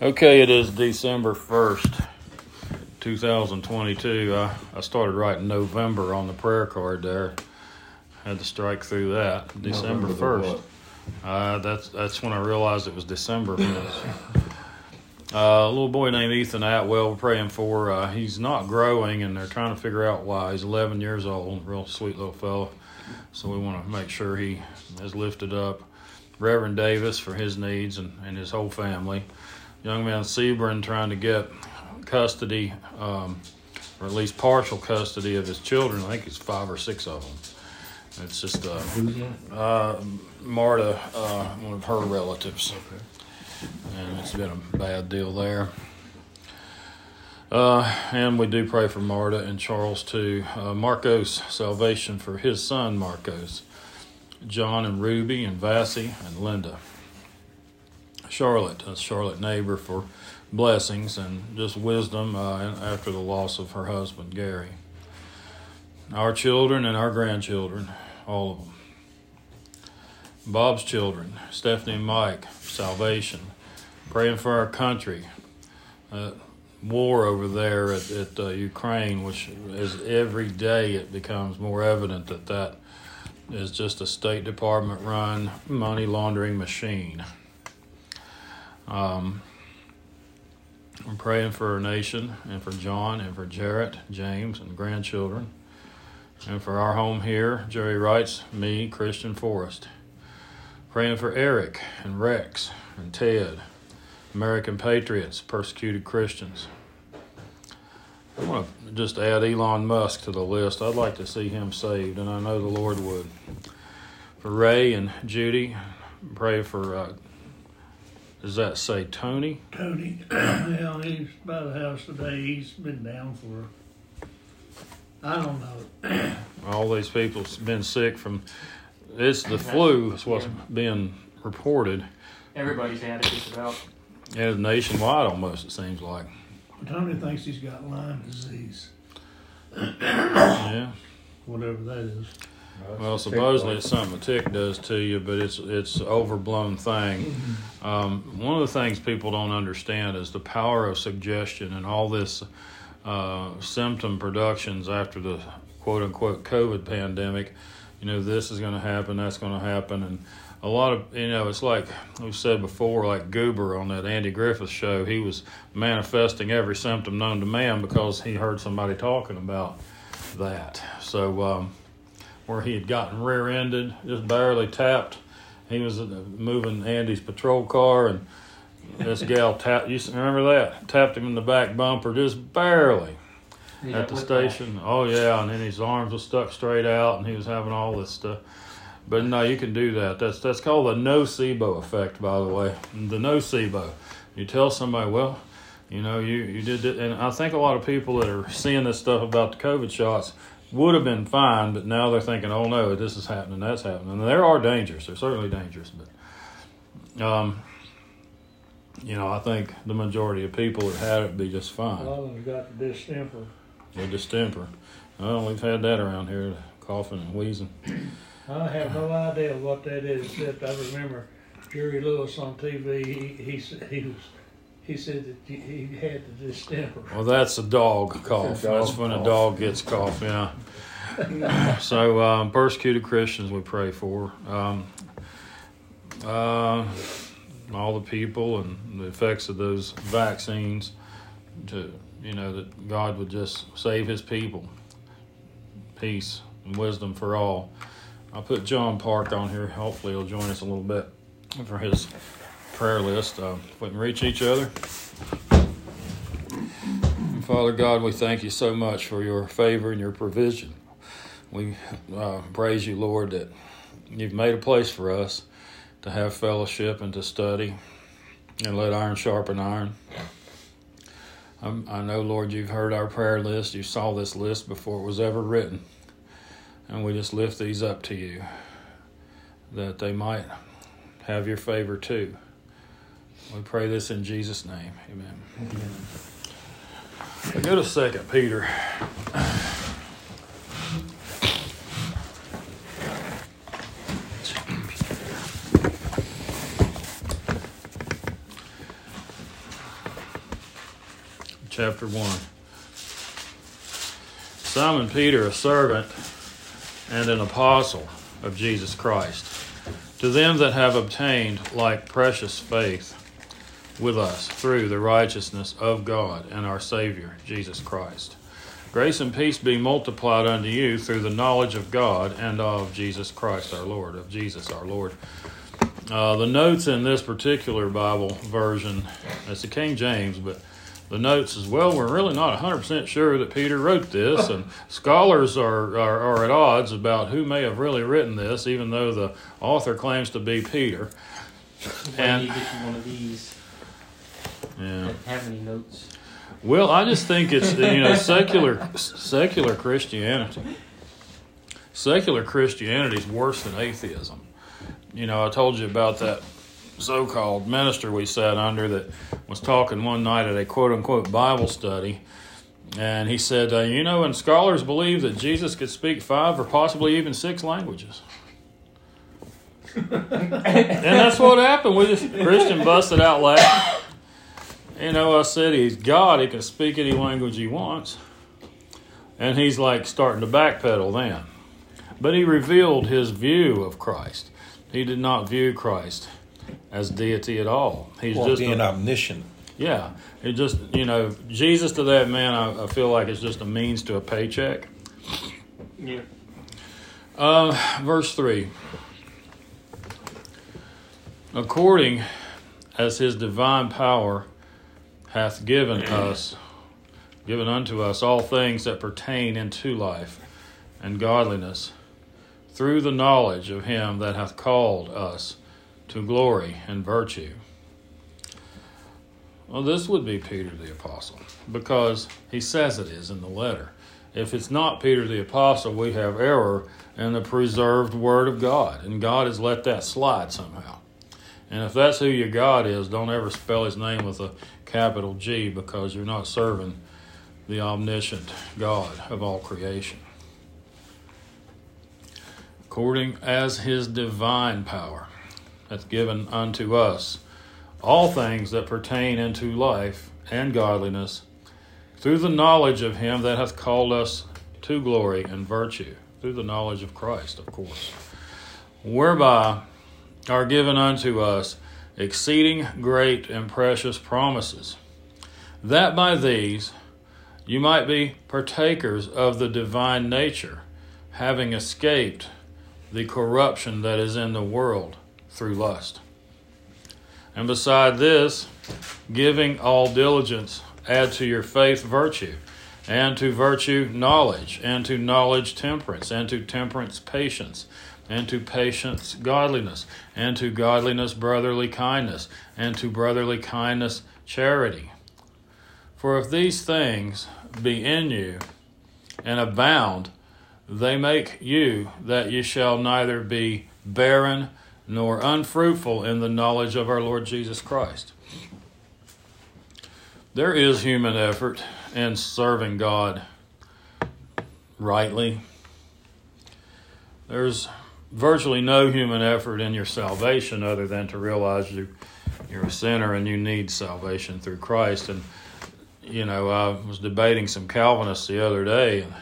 Okay, it is December 1st, 2022. I, I started writing November on the prayer card there. Had to strike through that. December November 1st. Uh, that's that's when I realized it was December. uh, a little boy named Ethan Atwell, we're praying for. Uh, he's not growing, and they're trying to figure out why. He's 11 years old, real sweet little fellow. So we want to make sure he is lifted up. Reverend Davis for his needs and, and his whole family. Young man Sebring trying to get custody, um, or at least partial custody of his children. I think it's five or six of them. It's just uh, uh, Marta, uh, one of her relatives, and it's been a bad deal there. Uh, and we do pray for Marta and Charles too. Uh, Marcos, salvation for his son Marcos. John and Ruby and Vassie and Linda. Charlotte, a Charlotte neighbor for blessings and just wisdom uh, after the loss of her husband Gary. Our children and our grandchildren, all of them. Bob's children, Stephanie and Mike, salvation. Praying for our country. Uh, war over there at, at uh, Ukraine, which is every day it becomes more evident that that is just a State Department run money laundering machine. Um, I'm praying for our nation and for John and for Jarrett, James, and grandchildren. And for our home here, Jerry writes, me, Christian Forrest. Praying for Eric and Rex and Ted, American patriots, persecuted Christians. I want to just add Elon Musk to the list. I'd like to see him saved, and I know the Lord would. For Ray and Judy, pray for, uh, does that say Tony? Tony, yeah, he's by the house today. He's been down for, I don't know. All these people's been sick from, it's the flu, is what's being reported. Everybody's had it just about. And nationwide almost, it seems like. Tony thinks he's got Lyme disease, Yeah. whatever that is. Well, supposedly it's something a tick does to you, but it's it's overblown thing. Um, one of the things people don't understand is the power of suggestion and all this uh, symptom productions after the quote unquote COVID pandemic. You know, this is going to happen, that's going to happen, and a lot of you know, it's like we've said before, like Goober on that Andy Griffith show. He was manifesting every symptom known to man because he heard somebody talking about that. So. Um, where he had gotten rear-ended, just barely tapped. He was uh, moving Andy's patrol car, and this gal tapped. You remember that? Tapped him in the back bumper, just barely He at the station. Oh yeah, and then his arms were stuck straight out, and he was having all this stuff. But no, you can do that. That's that's called the nocebo effect, by the way. The nocebo. You tell somebody, well, you know, you you did it, and I think a lot of people that are seeing this stuff about the COVID shots would have been fine, but now they're thinking, oh no, this is happening, that's happening. And there are dangers. They're certainly dangerous, but um, you know, I think the majority of people that had it would be just A fine. lot of them got the distemper. The distemper. Well, we've had that around here, coughing and wheezing. I have no idea what that is, except I remember Jerry Lewis on TV. He he he was. He said that he- he had the distemper. Well, that's a dog cough. A dog that's when a dog gets cough. Yeah. so um, persecuted Christians, we pray for. Um, uh, all the people and the effects of those vaccines. To you know that God would just save His people. Peace and wisdom for all. I'll put John Park on here. Hopefully, he'll join us a little bit for his prayer list. Uh, if we can reach each other. Father God, we thank you so much for your favor and your provision. We uh, praise you, Lord, that you've made a place for us to have fellowship and to study and let iron sharpen iron. Um, I know, Lord, you've heard our prayer list. You saw this list before it was ever written. And we just lift these up to you that they might have your favor too. We pray this in Jesus' name. Amen. I go to Second Peter. chapter 1. Simon Peter, a servant and an apostle of Jesus Christ, to them that have obtained like precious faith with us through the righteousness of God and our Savior, Jesus Christ. Grace and peace be multiplied unto you through the knowledge of God and of Jesus Christ our Lord, of Jesus our Lord. Uh, the notes in this particular Bible version, it's the King James, but the notes as well, we're really not 100% sure that Peter wrote this, and scholars are, are, are, at odds about who may have really written this, even though the author claims to be Peter. and you get one of these yeah. have any notes. Well, I just think it's you know secular secular Christianity. Secular Christianity is worse than atheism. You know, I told you about that so-called minister we sat under that was talking one night at a quote-unquote Bible study, and he said, uh, "You know, and scholars believe that Jesus could speak five or possibly even six languages." and that's what happened. We just Christian busted out laughing. You know, I said he's God, he can speak any language he wants. And he's like starting to backpedal then. But he revealed his view of Christ. He did not view Christ as deity at all. He's well, just being a, omniscient. Yeah. It just you know, Jesus to that man I, I feel like it's just a means to a paycheck. Yeah. Uh, verse three. According as his divine power hath given us, given unto us all things that pertain unto life and godliness, through the knowledge of him that hath called us to glory and virtue. Well, this would be Peter the Apostle, because he says it is in the letter. If it's not Peter the Apostle, we have error in the preserved Word of God, and God has let that slide somehow. And if that's who your God is, don't ever spell his name with a capital G because you're not serving the omniscient God of all creation. According as his divine power hath given unto us all things that pertain unto life and godliness, through the knowledge of him that hath called us to glory and virtue, through the knowledge of Christ, of course, whereby are given unto us exceeding great and precious promises, that by these you might be partakers of the divine nature, having escaped the corruption that is in the world through lust. And beside this, giving all diligence, add to your faith virtue, and to virtue knowledge, and to knowledge temperance, and to temperance patience and to patience godliness, and to godliness brotherly kindness, and to brotherly kindness charity. For if these things be in you and abound, they make you that ye shall neither be barren nor unfruitful in the knowledge of our Lord Jesus Christ. There is human effort in serving God rightly. There's virtually no human effort in your salvation other than to realize you you're a sinner and you need salvation through Christ. And you know, I was debating some Calvinists the other day, and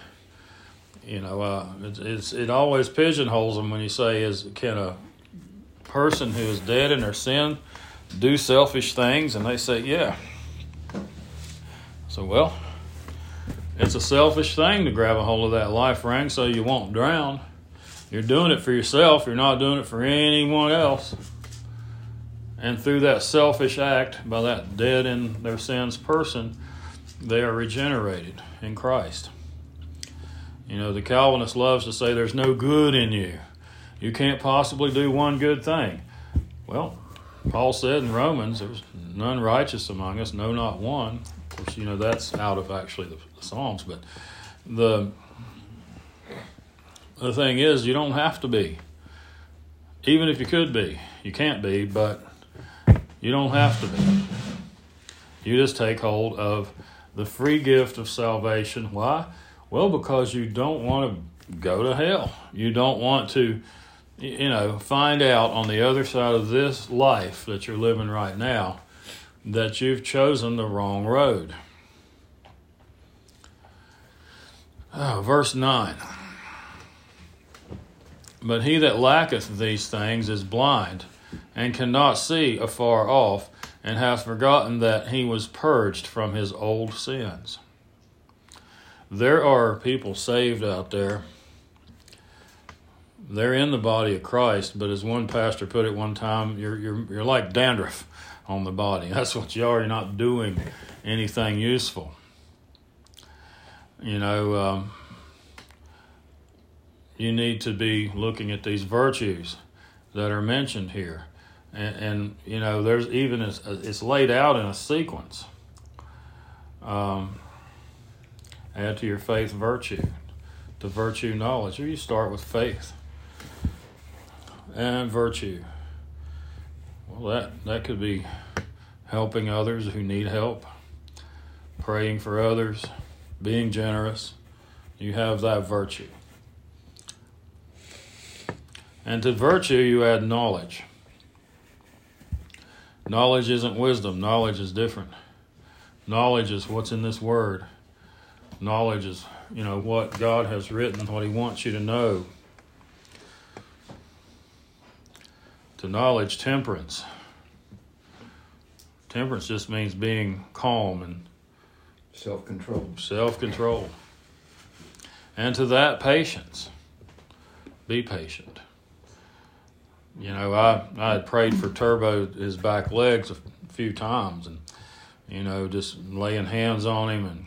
you know, uh, it, it's it always pigeonholes them when you say, "Is can a person who is dead in their sin do selfish things?" And they say, "Yeah." So well, it's a selfish thing to grab a hold of that life ring so you won't drown. You're doing it for yourself, you're not doing it for anyone else. And through that selfish act, by that dead in their sins person, they are regenerated in Christ. You know, the Calvinist loves to say there's no good in you. You can't possibly do one good thing. Well, Paul said in Romans, there's none righteous among us, no, not one. Of course, you know, that's out of actually the, the Psalms, but the the thing is, you don't have to be. Even if you could be, you can't be, but you don't have to be. You just take hold of the free gift of salvation. Why? Well, because you don't want to go to hell. You don't want to, you know, find out on the other side of this life that you're living right now that you've chosen the wrong road. Oh, verse 9. But he that lacketh these things is blind, and cannot see afar off, and hath forgotten that he was purged from his old sins. There are people saved out there. They're in the body of Christ, but as one pastor put it one time, you're, you're, you're like dandruff on the body. That's what you are. You're not doing anything useful. You know, um, you need to be looking at these virtues that are mentioned here. And, and you know, there's even, it's laid out in a sequence. Um, add to your faith virtue, to virtue knowledge. Or you start with faith and virtue. Well, that, that could be helping others who need help, praying for others, being generous. You have that virtue. And to virtue, you add knowledge. Knowledge isn't wisdom, knowledge is different. Knowledge is what's in this word. Knowledge is, you know, what God has written, what He wants you to know. To knowledge, temperance. Temperance just means being calm and Self control. self control. And to that, patience. Be patient. You know, I, I had prayed for Turbo, his back legs, a few times, and, you know, just laying hands on him and,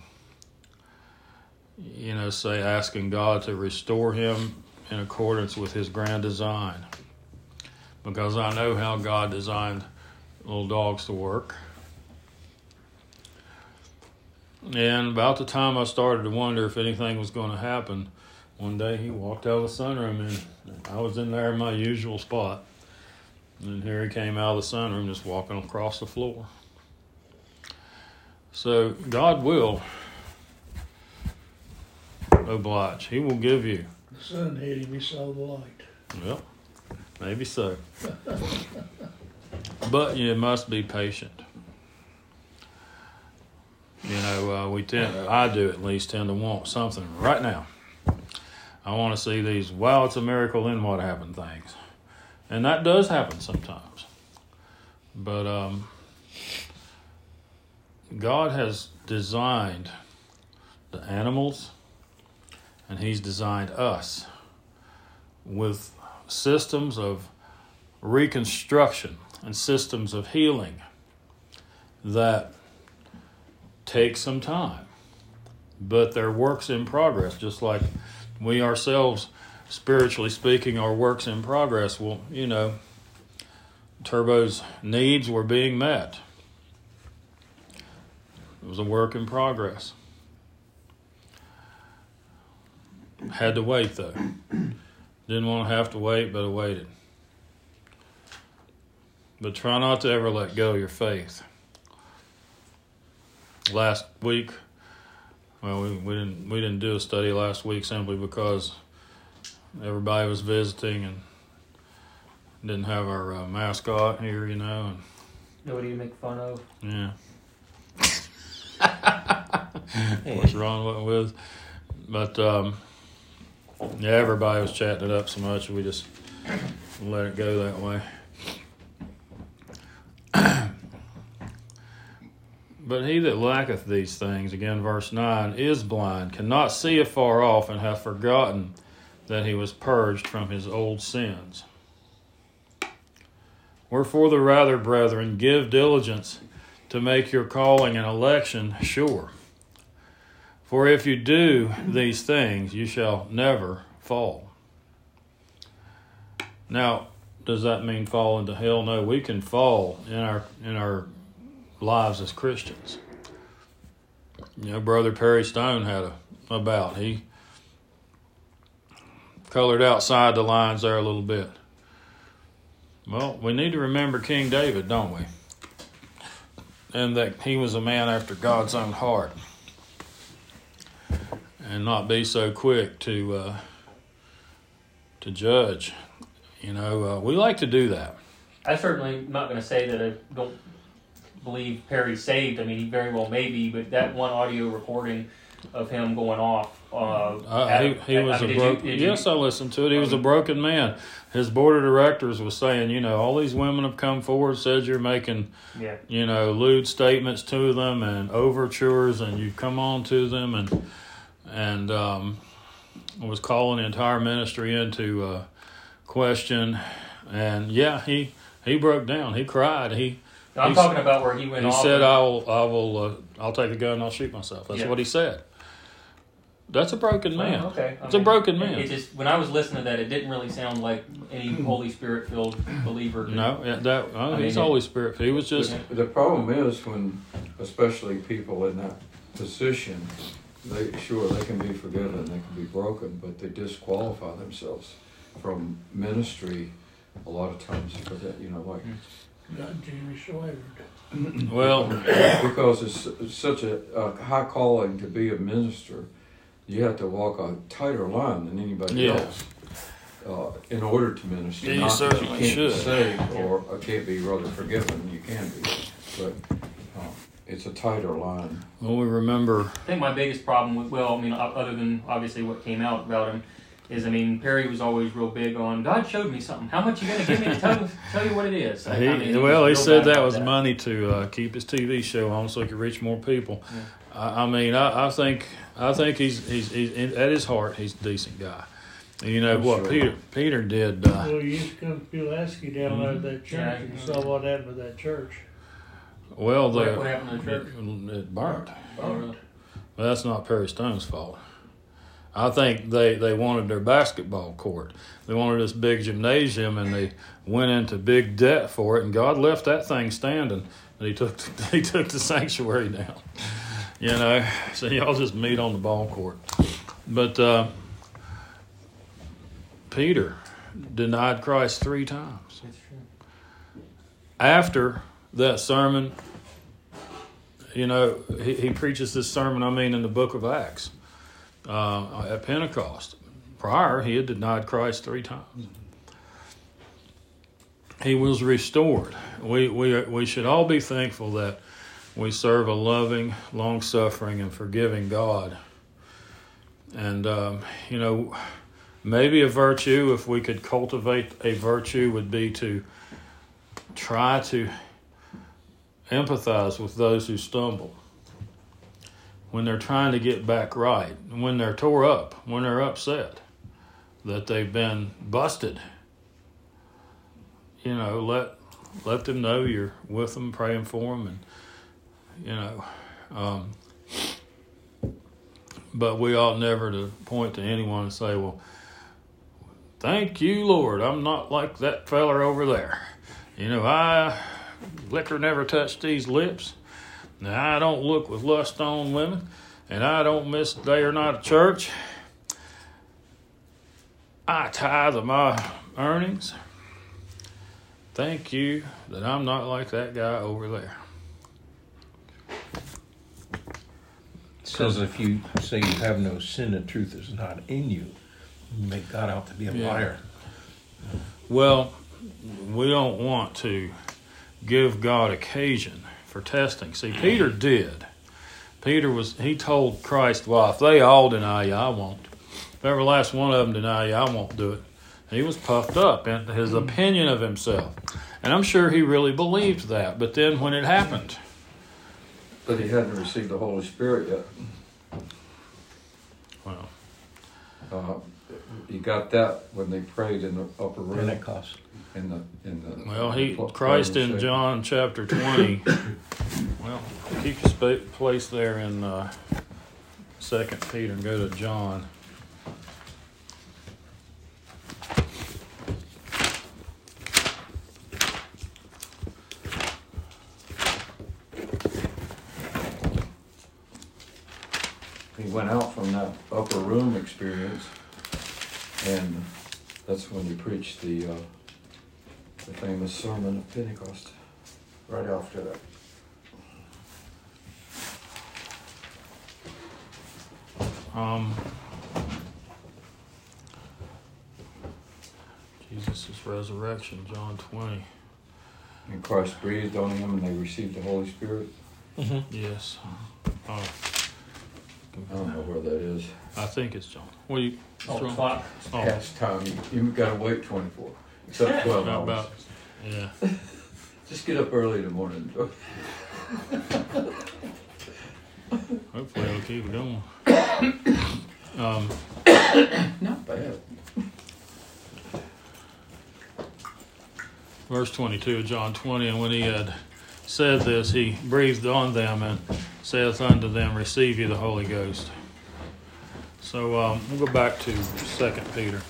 you know, say, asking God to restore him in accordance with his grand design. Because I know how God designed little dogs to work. And about the time I started to wonder if anything was going to happen, one day he walked out of the sunroom and I was in there in my usual spot. And here he came out of the sunroom just walking across the floor. So God will oblige. He will give you. The sun hit him, he saw the light. Well, maybe so. but you must be patient. You know, uh, we tend, I do at least, tend to want something right now. I want to see these, wow, it's a miracle, then what happened things. And that does happen sometimes. But um, God has designed the animals, and He's designed us with systems of reconstruction and systems of healing that take some time, but they're works in progress, just like we ourselves, spiritually speaking, are works in progress. Well, you know, Turbo's needs were being met. It was a work in progress. Had to wait though. Didn't want to have to wait, but I waited. But try not to ever let go of your faith. Last week, well, we, we didn't we didn't do a study last week simply because everybody was visiting and didn't have our uh, mascot here, you know, and Nobody to make fun of. yeah. What's wrong with-? But um, yeah, everybody was chatting it up so much, we just let it go that way. But he that lacketh these things, again, verse 9, is blind, cannot see afar off, and hath forgotten that he was purged from his old sins. Wherefore, the rather, brethren, give diligence to make your calling and election sure. For if you do these things, you shall never fall. Now, does that mean fall into hell? No, we can fall in our in our lives as Christians. You know, Brother Perry Stone had a about he colored outside the lines there a little bit. Well, we need to remember King David, don't we? And that he was a man after God's own heart and not be so quick to uh, to judge. You know, uh, we like to do that. I certainly not going to say that I don't believe Perry saved. I mean, he very well may be, but that one audio recording of him going off Uh, Uh, he, he I- was I a mean, you- broken. did you- Yes, I listened to it. He was a broken man. His board of directors was saying, you know, all these women have come forward, said you're making, Yeah. you know, lewd statements to them and overtures, and you come on to them, and and um, was calling the entire ministry into uh, question. And yeah, he he broke down. He cried. He I'm He's- talking about where he went he off. said, and- "I will, I will, uh, I'll take a gun and I'll shoot myself." That's Yeah. what he said. That's a broken man. Oh, okay. I It's a broken man. It just when I was listening to that, it didn't really sound like any hmm. Holy Spirit filled believer. No, yeah, that uh, I mean, he's it- always spirit. He was just Yeah. The problem is when, especially people in that position, they, sure, they can be forgiven, they can be broken, but they disqualify themselves from ministry a lot of times for that, you know, like, hmm. Got Jimmy Swaggart. well. because it's, it's such a, a high calling to be a minister, you have to walk a tighter line than anybody Yeah. else. Uh, in order to minister, Yeah, you not that you certainly can't should. say or uh, can't be rather forgiven. You can be, but uh, it's a tighter line. Well, we remember. I think my biggest problem with, well, I mean, other than obviously what came out about him, is I mean, Perry was always real big on God showed me something. How much you gonna give me to tell, tell you what it is? I- He, I mean, well, he was said that about was money to uh, keep his TV show on, so he could reach more people. Yeah. I, I mean, I, I think, I think he's, he's, he's at his heart, he's a decent guy. And you know I'm what sure. Peter Peter did. Uh, Well, you used to come to Pulaski down there at that church Yeah. and saw what happened to that church. well, the What- what happened to the church? It, it burnt. Oh, really? But that's not Perry Stone's fault. I think they, they wanted their basketball court. They wanted this big gymnasium, and they went into big debt for it. And God left that thing standing, and He took He took the sanctuary down. You know, so y'all just meet on the ball court. But uh, Peter denied Christ three times after that sermon, you know, he, he preaches this sermon, I mean, in the book of Acts uh, at Pentecost. Prior, he had denied Christ three times. He was restored. We, we, we should all be thankful that we serve a loving, long suffering, and forgiving God. And, um, you know, maybe a virtue, if we could cultivate a virtue, would be to try to empathize with those who stumble when they're trying to get back right, when they're tore up, when they're upset that they've been busted. You know, let let them know you're with them, praying for them, and you know. Um, but we ought never to point to anyone and say, "Well, thank you, Lord, I'm not like that feller over there." You know, I liquor never touched these lips. Now I don't look with lust on women, and I don't miss a day or night of church. I tithe of my earnings. Thank you that I'm not like that guy over there. It says if you say you have no sin, the truth is not in you. You make God out to be a Yeah. liar. Well, we don't want to give God occasion for testing. See, Peter did. Peter was, he told Christ, well, if they all deny you, I won't. If every last one of them deny you, I won't do it. He was puffed up in his opinion of himself. And I'm sure he really believed that. But then when it happened, But he hadn't received the Holy Spirit yet. well, Uh, he got that when they prayed in the upper room. Pentecost. In the in the. well, he pl- Christ in and John chapter 20. well, keep your spa- place there in uh, Second Peter and go to John. He went out from that upper room experience, and that's when he preached the uh, the famous sermon of Pentecost. Right after that. Um, Jesus' resurrection, John 20. And Christ breathed on him, and they received the Holy Spirit. Mm-hmm. Yes. Oh, I don't know where that is. I think it's John. What do you? Oh, clock. Oh, Past time, you, you gotta wait twenty-four, except twelve how hours. about? Yeah. Just get up early in the morning. Hopefully, it'll keep it going. Um, Not bad. verse 22 of John 20, and when he had said this, he breathed on them and saith unto them, Receive ye the Holy Ghost. So um, we'll go back to Second Peter.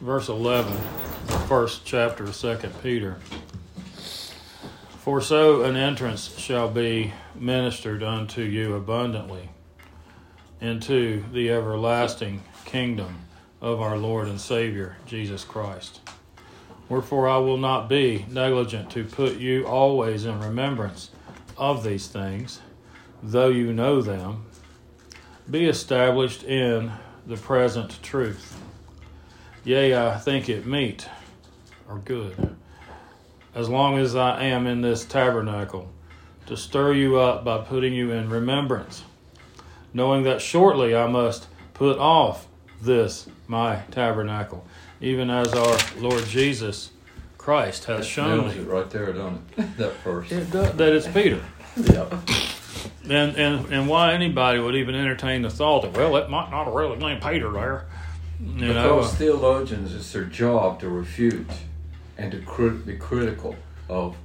Verse 11, the first chapter of Second Peter. For so an entrance shall be ministered unto you abundantly into the everlasting kingdom of our Lord and Savior Jesus Christ. Wherefore I will not be negligent to put you always in remembrance of these things, though you know them. Be established in the present truth. Yea, I think it meet or good, as long as I am in this tabernacle, to stir you up by putting you in remembrance knowing that shortly I must put off this my tabernacle, even as our Lord Jesus Christ has shown me. it right there, don't it? That first. It does, that it's Peter. Yeah. And, and and why anybody would even entertain the thought that well it might not have really named Peter there, you know? Because uh, theologians, it's their job to refute and to crit- be critical of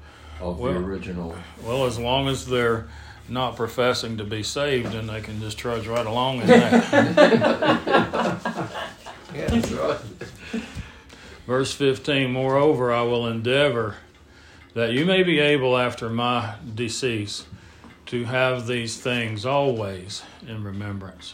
of Well- the original. Well, as long as they're not professing to be saved, then they can just trudge right along in that. Yeah, that's right. Verse 15 Moreover, I will endeavor that you may be able after my decease to have these things always in remembrance.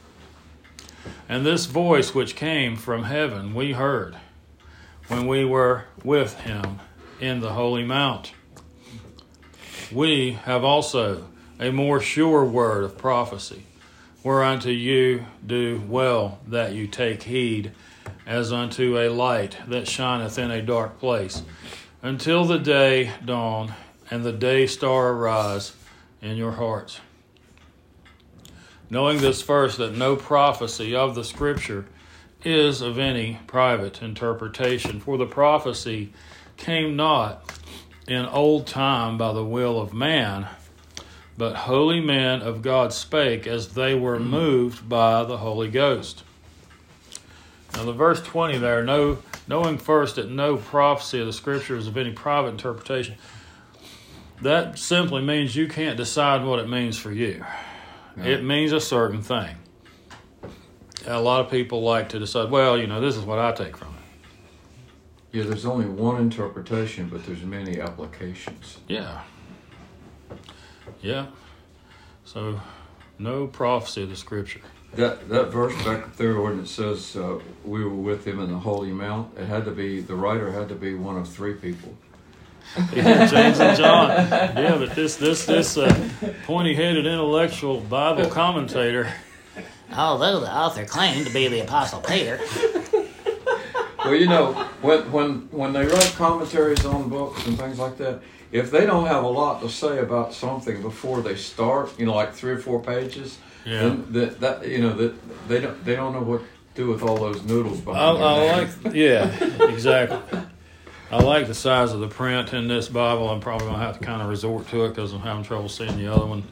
And this voice which came from heaven we heard when we were with him in the holy mount. We have also a more sure word of prophecy whereunto you do well that you take heed, as unto a light that shineth in a dark place, until the day dawn and the day star arise in your hearts. Knowing this first, that no prophecy of the Scripture is of any private interpretation, for the prophecy came not in old time by the will of man but holy men of God spake as they were moved by the Holy Ghost. Now, the verse 20 there, no, knowing first that no prophecy of the Scripture is of any private interpretation, that simply means you can't decide what it means for you. It means a certain thing. A lot of people like to decide, well, you know, this is what I take from it. Yeah, there's only one interpretation, but there's many applications. Yeah. Yeah. So, no prophecy of the Scripture. That that verse back up there when it says uh, we were with him in the holy mount, it had to be the writer had to be one of three people. Yeah, James and John. Yeah, but this this this uh, pointy-headed intellectual Bible commentator. Although the author claimed to be the Apostle Peter, Well, you know, when when when they write commentaries on books and things like that, if they don't have a lot to say about something before they start, you know, like three or four pages, Yeah. then that that you know that they don't they don't know what to do with all those noodles I, behind. their I like, yeah, exactly. I like the size of the print in this Bible. I'm probably gonna have to kind of resort to it because I'm having trouble seeing the other one.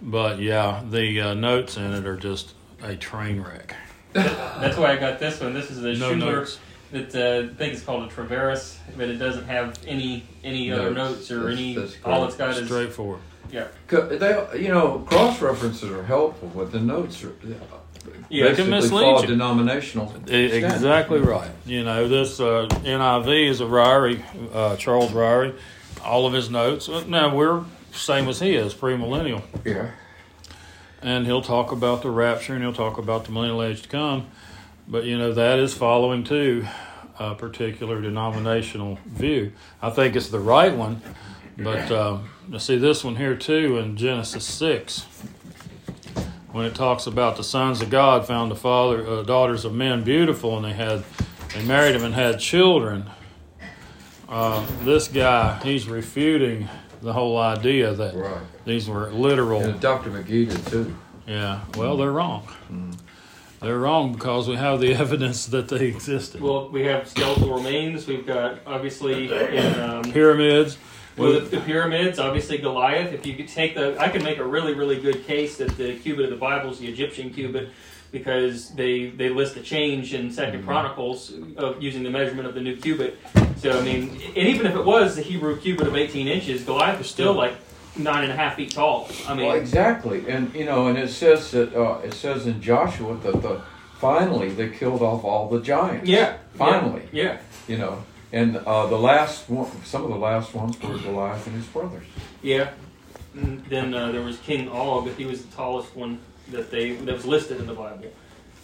But yeah, the uh, notes in it are just a train wreck. That's why I got this one. This is the No Schindler. notes. That uh, I think it's called a Traveris, but it doesn't have any any other Notes. notes or That's- any. that's all it's got is Straightforward. Yeah. They, you know, cross references are helpful, but the notes are Yeah. They can mislead you. denominational. Exactly right. You know, this uh, NIV is a Ryrie, uh, Charles Ryrie. All of his notes. uh, Now we're same as he is, premillennial, Yeah. and he'll talk about the rapture and he'll talk about the millennial age to come. But you know that is following too a particular denominational view. I think it's the right one, but um, you see this one here too in Genesis six when it talks about the sons of God found the father uh, daughters of men beautiful, and they had they married them and had children. Uh, this guy, he's refuting the whole idea that Right. these were literal. And Dr. McGee did too. Yeah, well, they're wrong. They're wrong because we have the evidence that they existed. Well, we have skeletal remains. We've got obviously in um, Pyramids. Well, the, the pyramids. Obviously Goliath. If you could take the, I could make a really really good case that the cubit of the Bible is the Egyptian cubit because they they list the change in 2nd Chronicles of using the measurement of the new cubit. So I mean, and even if it was the Hebrew cubit of 18 inches, Goliath is still like nine and a half feet tall. I mean, Well, exactly, and you know, and it says that uh, it says in Joshua that the finally they killed off all the giants. yeah, Finally. yeah. you know, and uh, the last one, some of the last ones were Goliath and his brothers. Yeah. And then uh, there was King Og. He was the tallest one that they that was listed in the Bible.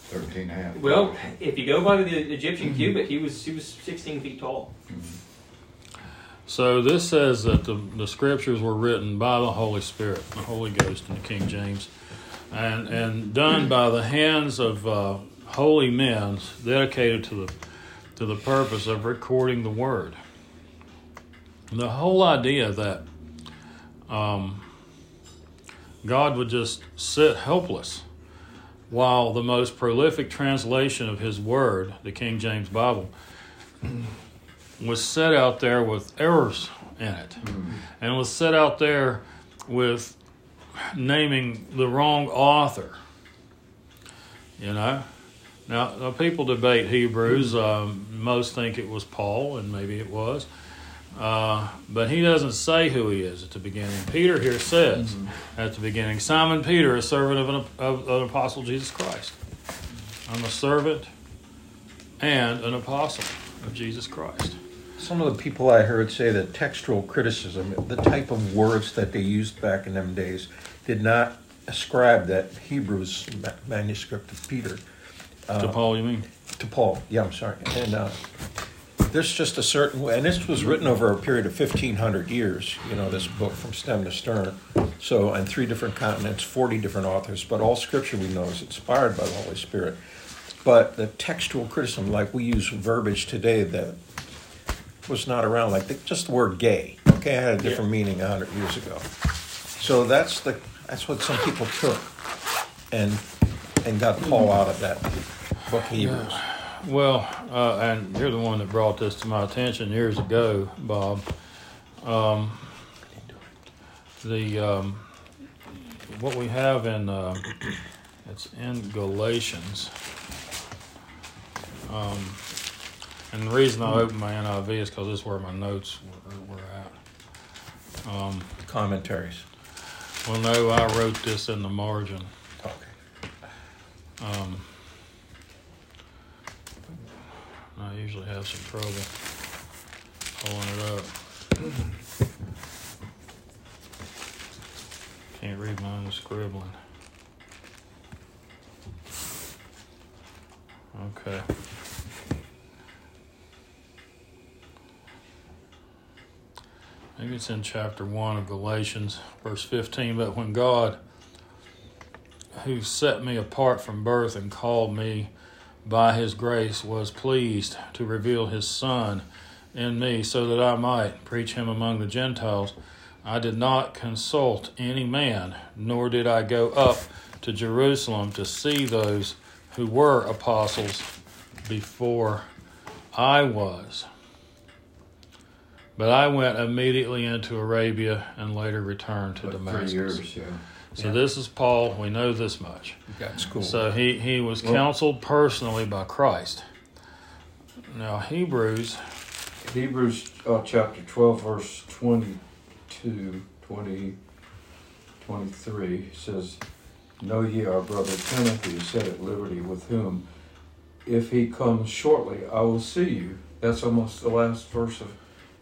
Thirteen and a half. Well, if you go by the Egyptian cubit, he was he was 16 feet tall. So this says that the, the scriptures were written by the Holy Spirit, the Holy Ghost in the King James, and and done by the hands of uh, holy men dedicated to the to the purpose of recording the Word. The whole idea that um, God would just sit helpless while the most prolific translation of His Word, the King James Bible, was set out there with errors in it and was set out there with naming the wrong author you know now, now people debate hebrews. Um, most think it was paul and maybe it was. Uh, but he doesn't say who he is at the beginning. Peter here says at the beginning simon peter a servant of an, of an apostle jesus christ. I'm a servant and an apostle of jesus christ. Some of the people I heard say that textual criticism, the type of words that they used back in them days, did not ascribe that Hebrew's manuscript of Peter to paul you mean to Paul. Yeah, I'm sorry. And uh, there's just a certain way, and this was written over a period of 1,500 years, you know, this book from stem to stern. So, on three different continents, 40 different authors, but all scripture we know is inspired by the Holy Spirit. But the textual criticism, like we use verbiage today that was not around, like the, just the word gay, okay, had a different meaning 100 years ago. So that's the that's what some people took and and got Paul out of that book of Hebrews. Well, uh, and you're the one that brought this to my attention years ago, Bob. Um, the um, what we have in uh, it's in Galatians, um, and the reason I opened my NIV is because this is where my notes were, were at. Um, Commentaries. well, no, I wrote this in the margin. Okay. Um, I have some trouble pulling it up. Can't read my own scribbling. Okay. Maybe it's in chapter 1 of Galatians, verse 15. But when God who set me apart from birth and called me by his grace was pleased to reveal his son in me so that I might preach him among the Gentiles. I did not consult any man, nor did I go up to Jerusalem to see those who were apostles before I was. But I went immediately into Arabia and later returned to Damascus. three years, yeah. So this is Paul. We know this much. That's cool. So he, he was counseled personally by Christ. Now, Hebrews, Hebrews uh, chapter 12, verse 22, 20, 23 says, Know ye our brother Timothy set at liberty, with whom, if he comes shortly, I will see you. That's almost the last verse of,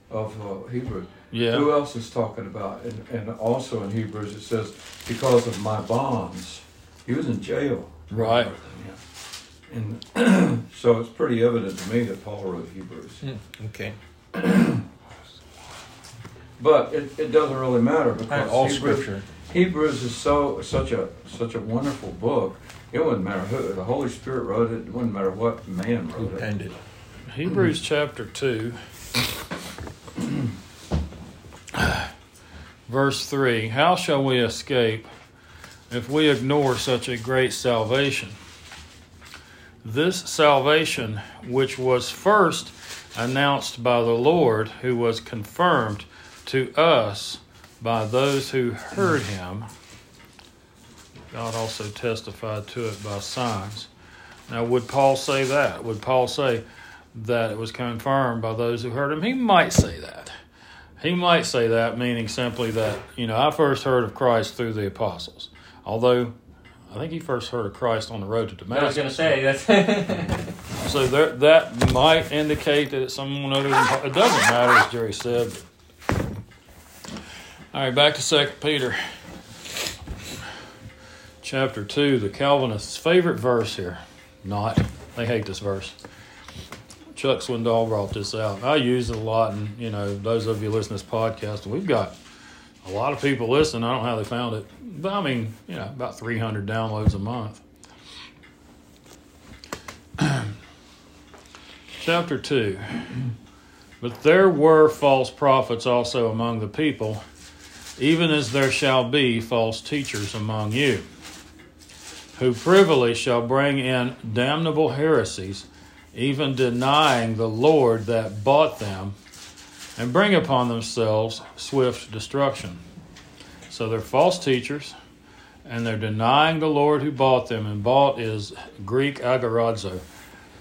of uh, Hebrews. Yeah. Who else is talking about? And, and also in Hebrews it says, because of my bonds. He was in jail. Right. And so it's pretty evident to me that Paul wrote Hebrews. Hmm, Okay. But it, it doesn't really matter because All Hebrews, scripture. Hebrews is so such a such a wonderful book. It wouldn't matter who the Holy Spirit wrote it. It wouldn't matter what man wrote it. penned it? Hebrews chapter 2, verse 3 How shall we escape if we ignore such a great salvation? This salvation, which was first announced by the Lord, who was confirmed to us by those who heard him, God also testified to it by signs. Now, would Paul say that? Would Paul say, that it was confirmed by those who heard him. He might say that. He might say that, meaning simply that, you know, I first heard of Christ through the apostles. Although, I think he first heard of Christ on the road to Damascus. I was going to say that's. So there, that might indicate that it's someone other than It doesn't matter, as Jerry said. All right, back to Second Peter, chapter two. The Calvinists' favorite verse here. Not. They hate this verse. Chuck Swindoll brought this out. I use it a lot, and you know, those of you listening to this podcast, we've got a lot of people listening. I don't know how they found it, but I mean, you know, about 300 downloads a month. Chapter 2. But there were false prophets also among the people, even as there shall be false teachers among you, who privily shall bring in damnable heresies, even denying the Lord that bought them, and bring upon themselves swift destruction. So they're false teachers, and they're denying the Lord who bought them, and bought is Greek agorazo,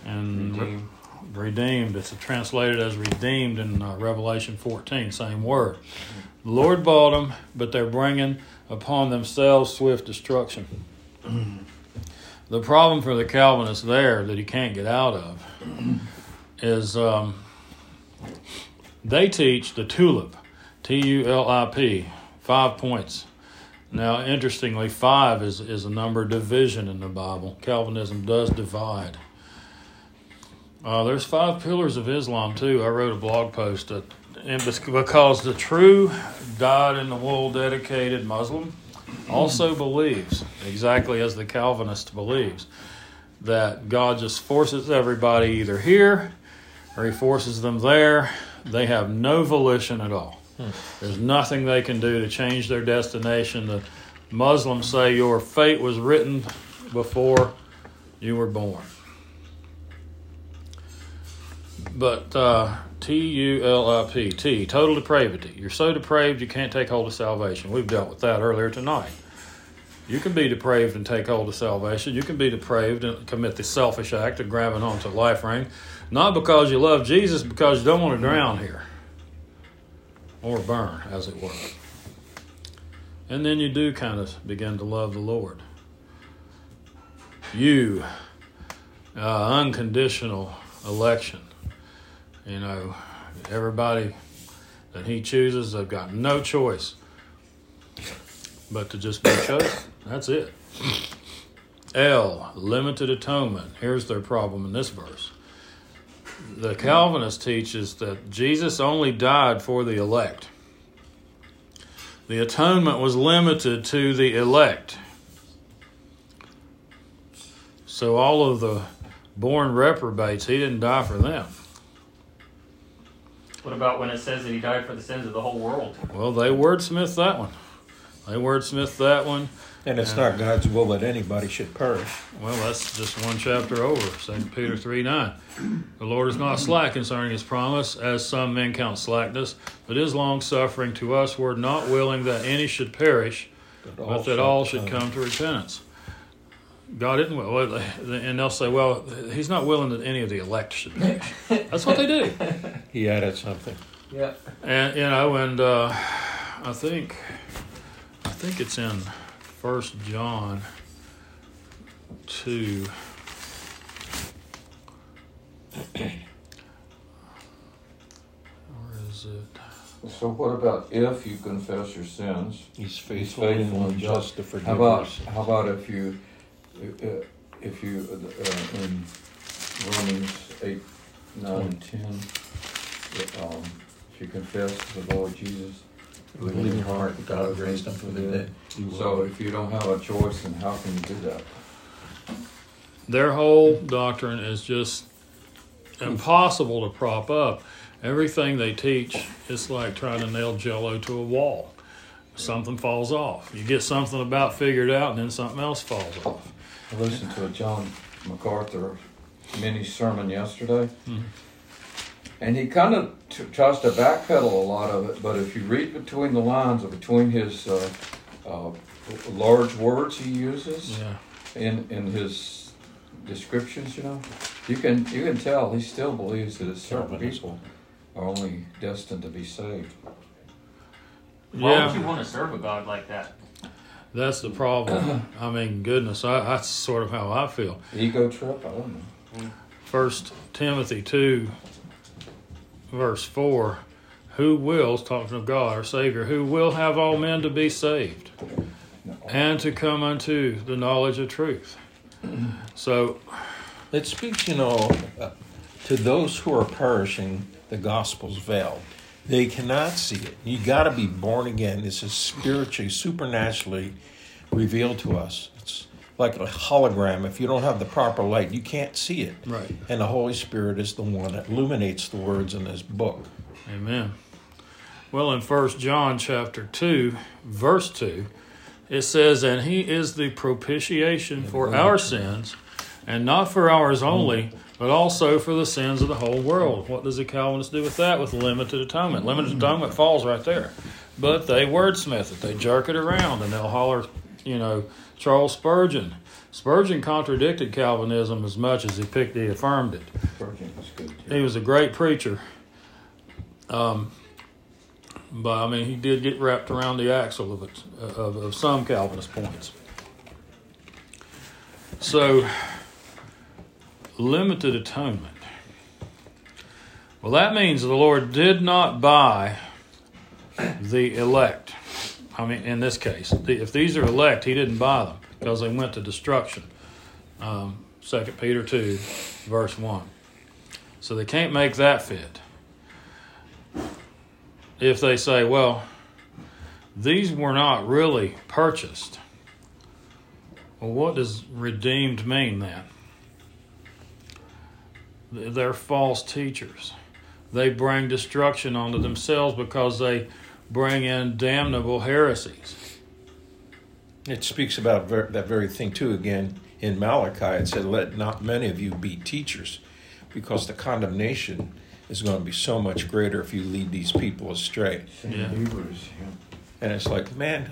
and Redeemed. redeemed. It's translated as redeemed in uh, Revelation 14, same word. The Lord bought them, but they're bringing upon themselves swift destruction. The problem for the Calvinists there that he can't get out of is um, they teach the tulip, T U L I P, five points. Now, interestingly, five is, is a number of division in the Bible. Calvinism does divide. Uh, there's five pillars of Islam too. I wrote a blog post that, because the true dyed-in-the-wool dedicated Muslim also believes exactly as the Calvinist believes that God just forces everybody either here or He forces them there. They have no volition at all. There's nothing they can do to change their destination. The Muslims say your fate was written before you were born. But uh, T U L I P T, total depravity. You're so depraved you can't take hold of salvation. We've dealt with that earlier tonight. You can be depraved and take hold of salvation. You can be depraved and commit the selfish act of grabbing onto a life ring, not because you love Jesus, because you don't want to drown here or burn, as it were. And then you do kind of begin to love the Lord. You, uh, unconditional election. You know, everybody that He chooses, they've got no choice but to just be chosen. That's it. L, limited atonement. Here's their problem in this verse. The Calvinist teaches that Jesus only died for the elect. The atonement was limited to the elect. So all of the born reprobates, he didn't die for them. What about when it says that he died for the sins of the whole world? Well, they wordsmith that one. They wordsmith that one. And it's not God's will that anybody should perish. Well, that's just one chapter over, Second Peter 3 9. The Lord is not slack concerning his promise, as some men count slackness, but is long suffering to us. We're not willing that any should perish, but that all should come to repentance. God isn't well, and they'll say, well, he's not willing that any of the elect should perish. That's what they do. He added something. Yeah. And you know, and uh, I think I think it's in First John two. Where is it? So what about if you confess your sins? He's He's faithful and just to forgive How about, us. how about if you, uh, if you, uh, in Romans eight, nine, and ten, um, if you confess the Lord Jesus. Believe in your heart that God raised him from the dead. So if you don't have a choice, then how can you do that? Their whole doctrine is just impossible to prop up. Everything they teach is like trying to nail jello to a wall. Something falls off. You get something about figured out, and then something else falls off. I listened to a John MacArthur mini sermon yesterday, Mhm. and he kind of t- tries to backpedal a lot of it. But if you read between the lines or between his uh, uh, large words he uses Yeah. in in his descriptions, you know, you can you can tell he still believes that certain people are only destined to be saved. Why Yeah. would you want to serve a God like that? That's the problem. I mean, goodness, I, that's sort of how I feel. Ego trip? I don't know. First Timothy two, verse four, who will, talking of God our Savior, who will have all men to be saved and to come unto the knowledge of truth. So It speaks, you know, uh, to those who are perishing, the gospel's veiled. They cannot see it. You got to be born again. This is spiritually, supernaturally revealed to us. It's like a hologram. If you don't have the proper light, you can't see it. Right. And the Holy Spirit is the one that illuminates the words in this book. Amen. Well, in First John chapter two, verse two, it says, "And He is the propitiation for our sins, and not for ours only, but also for the sins of the whole world." What does the Calvinist do with that? With limited atonement, limited atonement falls right there. But they wordsmith it, they jerk it around, and they'll holler, you know, Charles Spurgeon. Spurgeon contradicted Calvinism as much as he picked, he affirmed it. Spurgeon was good. too. He was a great preacher. Um, but I mean, he did get wrapped around the axle of it, of, of some Calvinist points. So, limited atonement. Well, that means the Lord did not buy the elect. I mean, in this case, if these are elect, He didn't buy them because they went to destruction. Um, 2 Peter 2, verse 1. So they can't make that fit. If they say, well, these were not really purchased. Well, what does redeemed mean then? They're false teachers. They bring destruction onto themselves because they bring in damnable heresies. It speaks about ver- that very thing too. Again, in Malachi, it said, "Let not many of you be teachers, because the condemnation is going to be so much greater if you lead these people astray." Yeah. Hebrews, yeah. And it's like, man,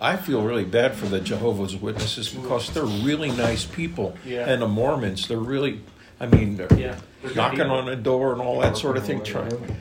I feel really bad for the Jehovah's Witnesses because they're really nice people, Yeah. and the Mormons, they're really, I mean, they're Yeah. Knocking on a door and all that sort of thing, trying,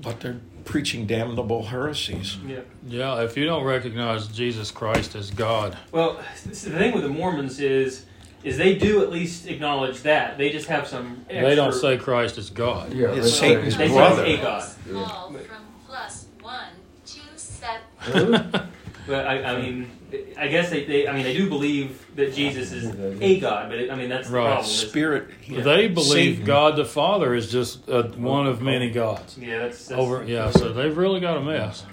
but they're preaching damnable heresies. Yeah. Yeah, if you don't recognize Jesus Christ as God, Well, the thing with the Mormons is, is they do at least acknowledge that. They just have some. Extra, they don't say Christ is God. Yeah, It's they Satan's say- They brother. say a God. Yeah. Call from plus one two seven. But I, I mean, I guess they, they, I mean, they do believe that Jesus is a God. But it, I mean, that's the Right. problem. is- Spirit, he- They believe Satan. God the Father is just uh, one of many gods. Yeah, that's, that's Over, yeah. So they've really got a mess.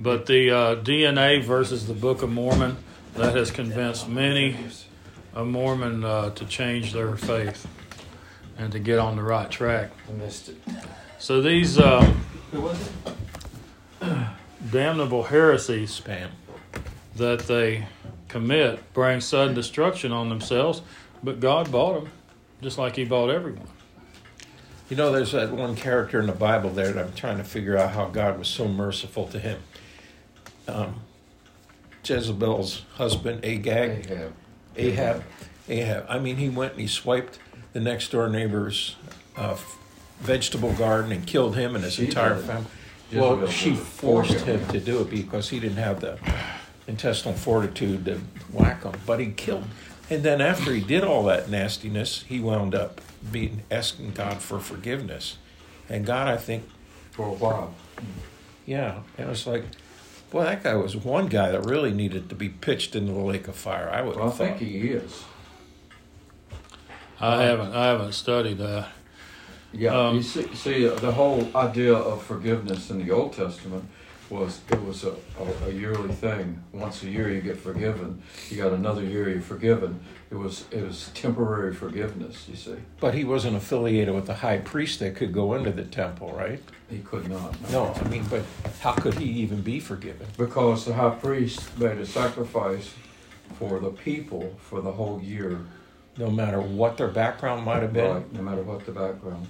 But the uh, DNA versus the Book of Mormon that has convinced many a Mormon uh, to change their faith and to get on the right track. I missed it. So these um, Who was it? Damnable heresies spam. that they commit bring sudden destruction on themselves, but God bought them, just like He bought everyone. You know, there's that one character in the Bible there that I'm trying to figure out how God was so merciful to him. Um, Jezebel's husband, Agag, Ahab. Ahab, Ahab. I mean, he went and he swiped the next door neighbor's uh, vegetable garden and killed him and his She entire family. Jezebel Well, she did it for forced him. him to do it because he didn't have the intestinal fortitude to whack him, but he killed. And then after he did all that nastiness, he wound up being asking God for forgiveness. And God, I think, For a while. yeah, it was like, boy, that guy was one guy that really needed to be pitched into the lake of fire. I would Well, I think he is. I haven't I haven't studied that. Yeah, Um, you see, see, uh, the whole idea of forgiveness in the Old Testament was it was a, a, a yearly thing. Once a year you get forgiven. You got another year you're forgiven. It was it was temporary forgiveness. You see, But he wasn't affiliated with the high priest that could go into the temple, right? he could not. No, I mean, but how could he even be forgiven? because the high priest made a sacrifice for the people for the whole year, No matter what their background might have been. right? No matter what the background.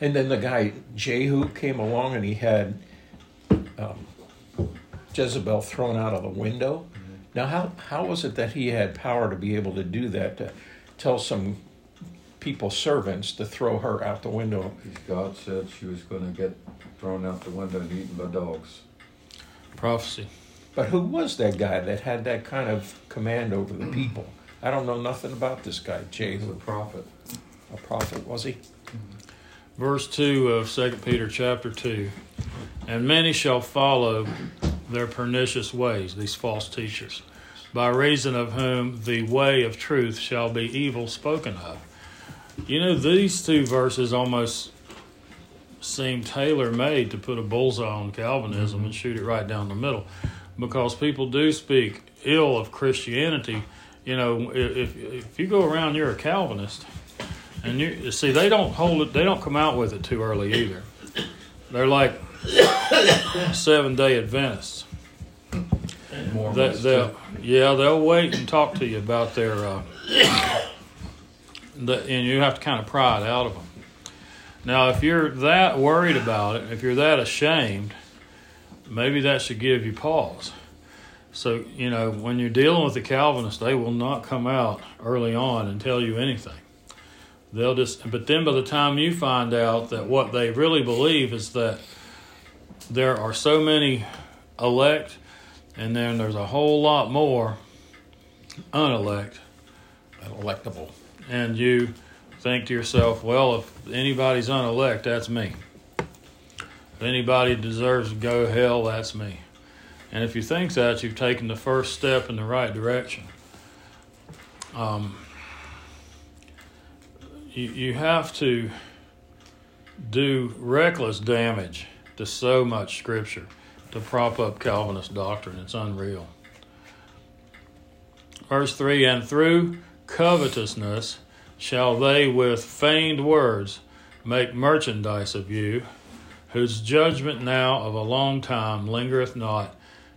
And then the guy Jehu came along and he had um, Jezebel thrown out of the window. Now, how how was it that he had power to be able to do that? To tell some people servants to throw her out the window. Because God said she was going to get thrown out the window and eaten by dogs. Prophecy. But who was that guy that had that kind of command over the people? I don't know nothing about this guy He's a prophet. A prophet was he? Verse 2 of 2 Peter chapter 2. And many shall follow their pernicious ways, these false teachers, by reason of whom the way of truth shall be evil spoken of. You know, these two verses almost seem tailor made to put a bullseye on Calvinism and shoot it right down the middle. Because people do speak ill of Christianity. You know, if, if you go around, you're a Calvinist. And you see, they don't hold it. They don't come out with it too early either. They're like seven day Adventists. They, they'll, yeah, they'll wait and talk to you about their, uh, the, and you have to kind of pry it out of them. Now, if you're that worried about it, if you're that ashamed, maybe that should give you pause. So, you know, when you're dealing with the Calvinists, they will not come out early on and tell you anything. They'll just, but then by the time you find out that what they really believe is that there are so many elect, and then there's a whole lot more unelect, Electable. and you think to yourself, well, if anybody's unelect, that's me. If anybody deserves to go to hell, that's me. And if you think that, you've taken the first step in the right direction. Um, you, you have to do reckless damage to so much scripture to prop up Calvinist doctrine. It's unreal. Verse 3 And through covetousness shall they with feigned words make merchandise of you, whose judgment now of a long time lingereth not,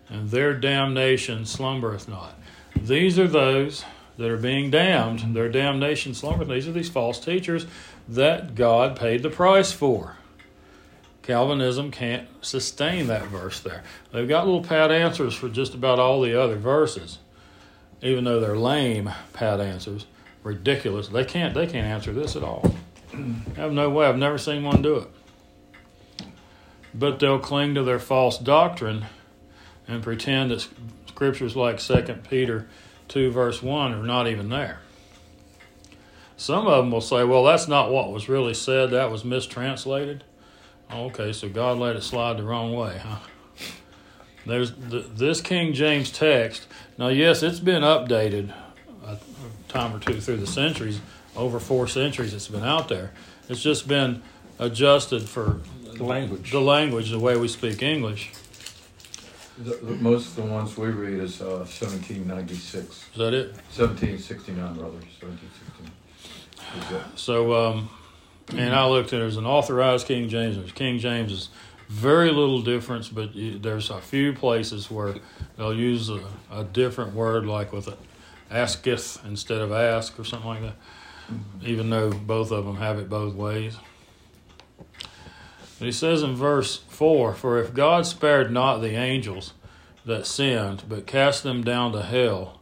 and their damnation slumbereth not. These are those that are being damned. Their damnation slumbereth. These are these false teachers that God paid the price for. Calvinism can't sustain that verse there. They've got little pat answers for just about all the other verses, even though they're lame pat answers, ridiculous. They can't they can't answer this at all. I have no way. I've never seen one do it. But they'll cling to their false doctrine and pretend that scriptures like Second Peter two verse one are not even there. Some of them will say, "Well, that's not what was really said. That was mistranslated." Okay, so God let it slide the wrong way, huh? There's th this King James text. Now, yes, it's been updated a time or two through the centuries. Over four centuries, it's been out there. It's just been adjusted for The language. the language, the way we speak English. The, the, most of the ones we read is uh, 1796. Is that it? 1769, rather. 1769. So, um, and I looked at there's an authorized King James. There's King James is very little difference, but there's a few places where they'll use a, a different word, like with a asketh instead of ask or something like that. Even though both of them have it both ways. But he says in verse four, "For if God spared not the angels that sinned, but cast them down to hell,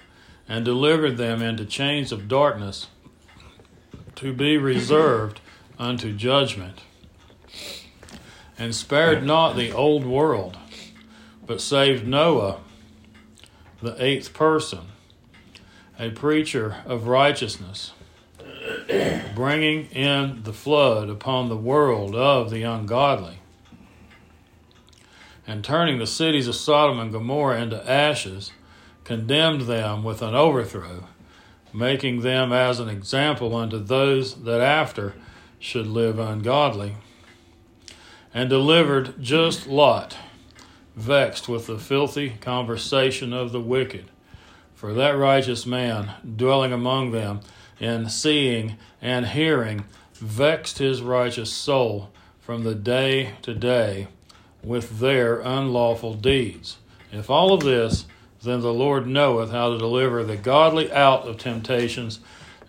and delivered them into chains of darkness." to be reserved unto judgment, and spared not the old world, but saved Noah, the eighth person, a preacher of righteousness, bringing in the flood upon the world of the ungodly, and turning the cities of Sodom and Gomorrah into ashes, condemned them with an overthrow, making them as an example unto those that after should live ungodly, and delivered just Lot, vexed with the filthy conversation of the wicked. For that righteous man, dwelling among them, in seeing and hearing, vexed his righteous soul from the day to day with their unlawful deeds. If all of this, then the Lord knoweth how to deliver the godly out of temptations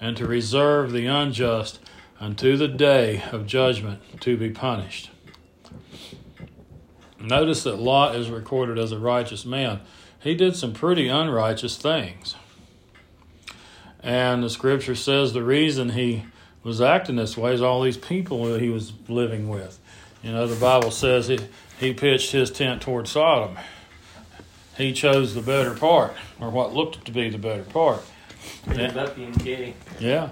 and to reserve the unjust unto the day of judgment to be punished. Notice that Lot is recorded as a righteous man. He did some pretty unrighteous things. And the scripture says the reason he was acting this way is all these people that he was living with. You know, the Bible says he, he pitched his tent toward Sodom. He chose the better part, or what looked to be the better part. Ended up being gay. Yeah,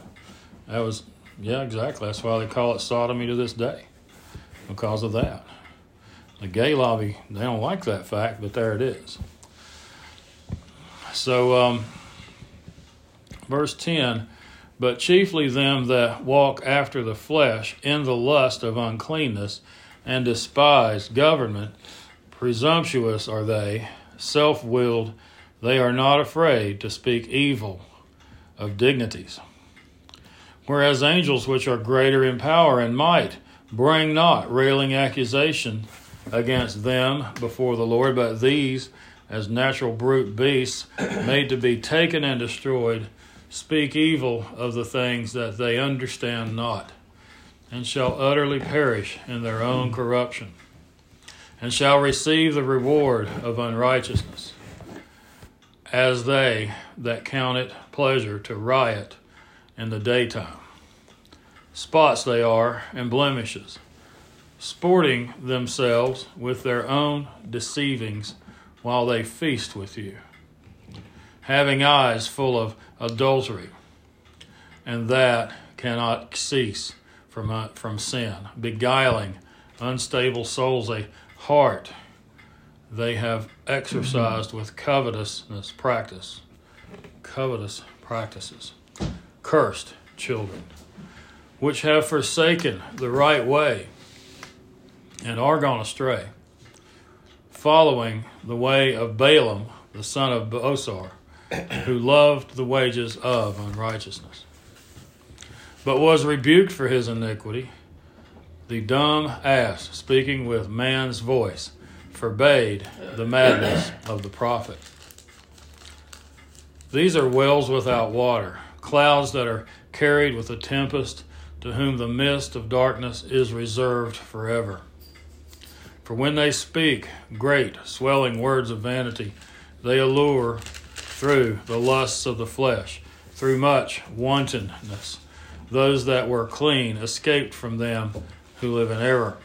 that was, yeah, exactly. That's why they call it sodomy to this day, because of that. The gay lobby, they don't like that fact, but there it is. So, um, verse 10 But chiefly them that walk after the flesh in the lust of uncleanness and despise government, presumptuous are they, self willed, they are not afraid to speak evil of dignities. Whereas angels, which are greater in power and might, bring not railing accusation against them before the Lord, but these, as natural brute beasts, made to be taken and destroyed, speak evil of the things that they understand not, and shall utterly perish in their own corruption, and shall receive the reward of unrighteousness, as they that count it pleasure to riot in the daytime. Spots they are and blemishes sporting themselves with their own deceivings while they feast with you, having eyes full of adultery, and that cannot cease from, uh, from sin, beguiling unstable souls, a heart they have exercised with covetousness practice, covetous practices, cursed children, which have forsaken the right way and are gone astray, following the way of Balaam, the son of Bosor, who loved the wages of unrighteousness, but was rebuked for his iniquity. The dumb ass, speaking with man's voice, forbade the madness of the prophet. These are wells without water, clouds that are carried with a tempest, to whom the mist of darkness is reserved forever. For when they speak great, swelling words of vanity, they allure through the lusts of the flesh, through much wantonness. Those that were clean escaped from them who live in error.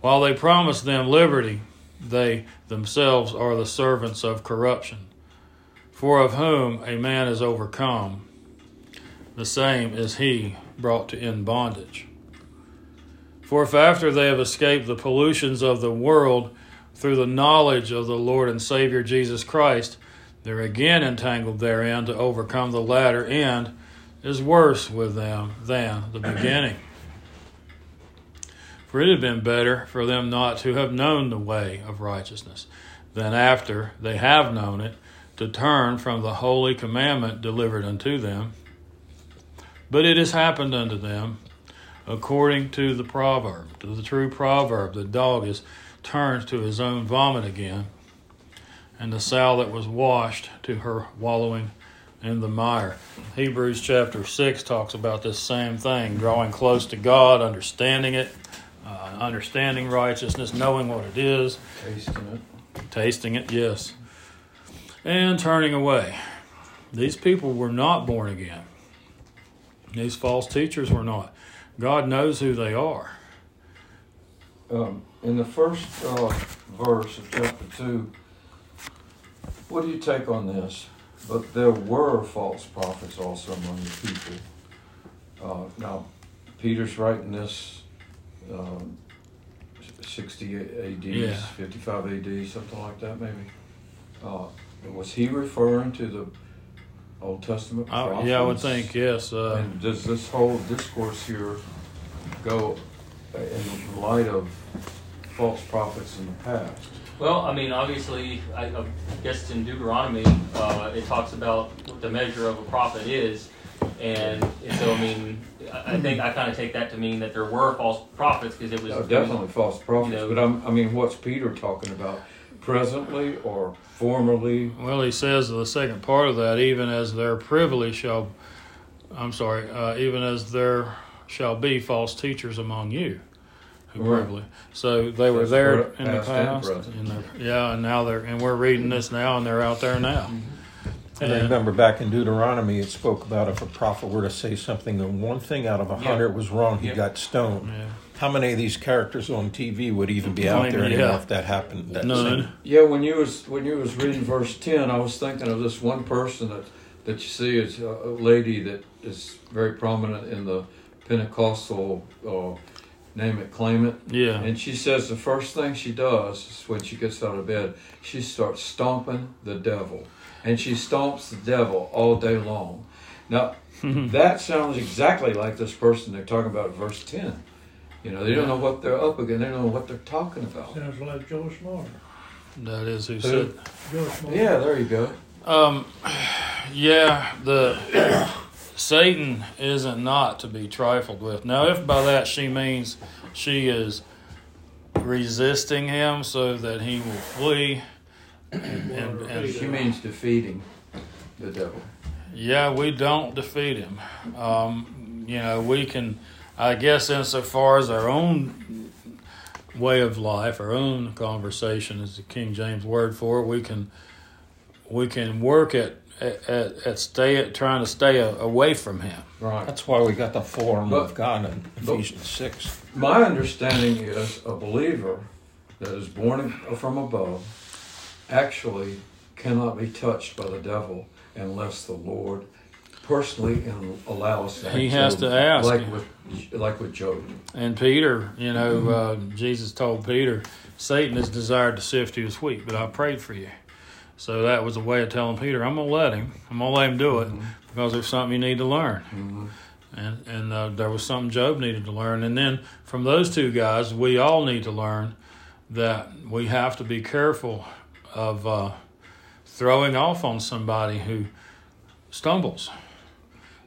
While they promise them liberty, they themselves are the servants of corruption. For of whom a man is overcome, the same is he brought to end bondage. For if after they have escaped the pollutions of the world through the knowledge of the Lord and Savior Jesus Christ, they're again entangled therein to overcome the latter end is worse with them than the beginning. For it had been better for them not to have known the way of righteousness than after they have known it to turn from the holy commandment delivered unto them. But it has happened unto them according to the proverb, to the true proverb, the dog is turned to his own vomit again, and the sow that was washed to her wallowing in the mire. Hebrews chapter 6 talks about this same thing drawing close to God, understanding it, uh, understanding righteousness, knowing what it is, Tasting it. tasting it, yes, and turning away. These people were not born again. These false teachers were not. God knows who they are. Um, in the first uh, verse of chapter 2, what do you take on this? But there were false prophets also among the people. Uh, now, Peter's writing this um, 60 AD, Yeah. 55 AD, something like that, maybe. Uh, was he referring to the Old Testament I, prophets? yeah, I would think yes. Uh, And does this whole discourse here go in light of false prophets in the past? Well, I mean, obviously, I, I guess in Deuteronomy, uh, it talks about what the measure of a prophet is. And so, I mean, I I think I kind of take that to mean that there were false prophets because it was No, definitely false prophets, you know- but I'm, I mean, what's Peter talking about? Presently or formerly? Well, he says the second part of that, even as their privilege shall, I'm sorry, uh, even as there shall be false teachers among you, who Right. So they were there correct, in the past and and yeah, and now they're, and we're reading this now, and they're out there now. And I remember back in Deuteronomy, it spoke about if a prophet were to say something and one thing out of a Yeah. hundred was wrong, he Yeah. got stoned. Yeah. How many of these characters on TV would even be out there anymore yeah. if that happened? That None. same- Yeah, when you was when you was reading verse ten, I was thinking of this one person that that you see is a, a lady that is very prominent in the Pentecostal, uh, name it, claim it. Yeah. And she says the first thing she does is when she gets out of bed, she starts stomping the devil. And she stomps the devil all day long. Now, that sounds exactly like this person they're talking about in verse 10. You know, they don't know what they're up against, they don't know what they're talking about. Sounds like Joe Smart. That is who said. Joe Smart. Yeah, there you go. Um, yeah, the Satan isn't not to be trifled with. Now, if by that she means she is resisting him so that he will flee, and, and, and She means defeating the devil. yeah, we don't defeat him. Um, you know, we can, I guess, insofar as our own way of life, our own conversation is the King James word for it. We can, we can work at at, at, at stay at trying to stay a, away from him. Right. That's why we got the form armor of God in but- Ephesians 6. My understanding is a believer that is born from above actually cannot be touched by the devil unless the Lord personally and allows that. He has to ask. like with like with Job. And Peter, you know, uh, Jesus told Peter, Satan has desired to sift you as wheat, but I prayed for you. So that was a way of telling Peter, I'm going to let him. I'm going to let him do it because there's something you need to learn. Mhm. And, and uh, there was something Job needed to learn. And then from those two guys, we all need to learn that we have to be careful of uh, throwing off on somebody who stumbles.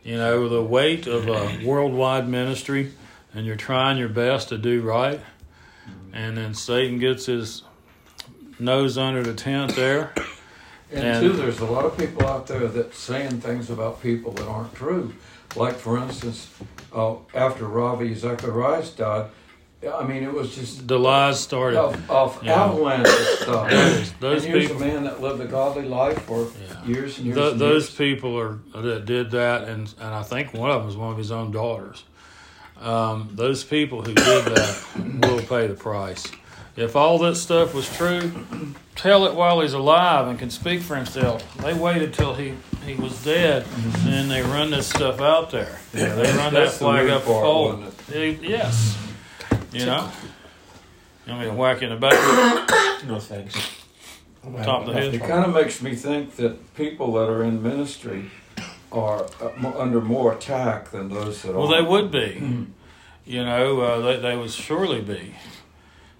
You know, the weight of a worldwide ministry, and you're trying your best to do right, and then Satan gets his nose under the tent there. And, And- two, there's a lot of people out there that saying things about people that aren't true. Like for instance, uh, after Ravi Zacharias died, I mean it was just The lies started. of, of Yeah. avalanche of stuff. Those and here's people- a man that lived a godly life for Yeah. years and years. Th- and those years. people are that did that, and and I think one of them was one of his own daughters. Um, those people who did that will pay the price. If all that stuff was true, tell it while he's alive and can speak for himself. They waited till he, he was dead, and then they run this stuff out there. Yeah, they run that flag up a part, pole. wasn't it? Yes, you know. You want me to whack in the back? No thanks. Top of the head. It kind of makes me think that people that are in ministry are uh, under more attack than those that Well, are. Well, they would be. You know, uh, they, they would surely be.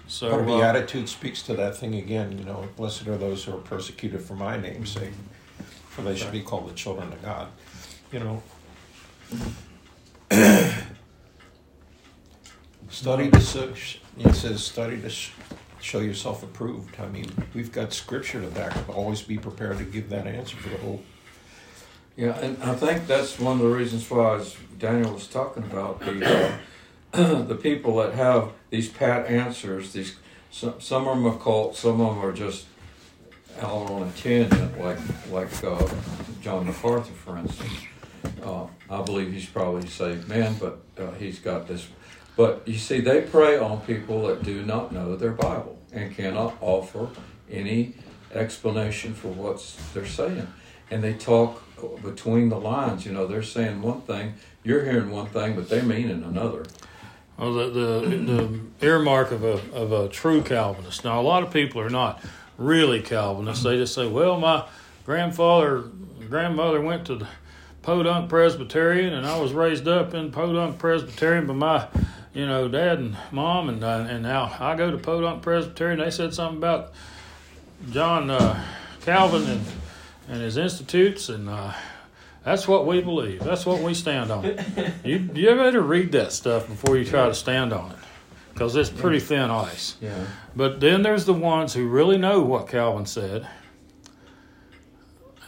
So But the uh, attitude speaks to that thing again, you know, blessed are those who are persecuted for my name's sake, for they should be called the children of God. You know, study to, so- it says, study to sh- show yourself approved. I mean, we've got scripture to back up. Always be prepared to give that answer for the whole. Yeah, and I think that's one of the reasons why, as Daniel was talking about, the uh, the people that have these pat answers, these some, some of them are cult, some of them are just out on a tangent, like like uh, John MacArthur, for instance. Uh, I believe he's probably a saved man, but uh, he's got this. But you see, they prey on people that do not know their Bible and cannot offer any explanation for what they're saying. And they talk between the lines. You know, they're saying one thing, you're hearing one thing, but they mean another. Well, the, the, the earmark of a, of a true Calvinist. Now, a lot of people are not really Calvinists. They just say, well, my grandfather, grandmother went to the Podunk Presbyterian, and I was raised up in Podunk Presbyterian by my, you know, dad and mom, and uh, and now I go to Podunk Presbyterian. They said something about John uh, Calvin and and his institutes, and uh, that's what we believe. That's what we stand on. You you better read that stuff before you try to stand on it, because it's pretty thin ice. Yeah. But then there's the ones who really know what Calvin said,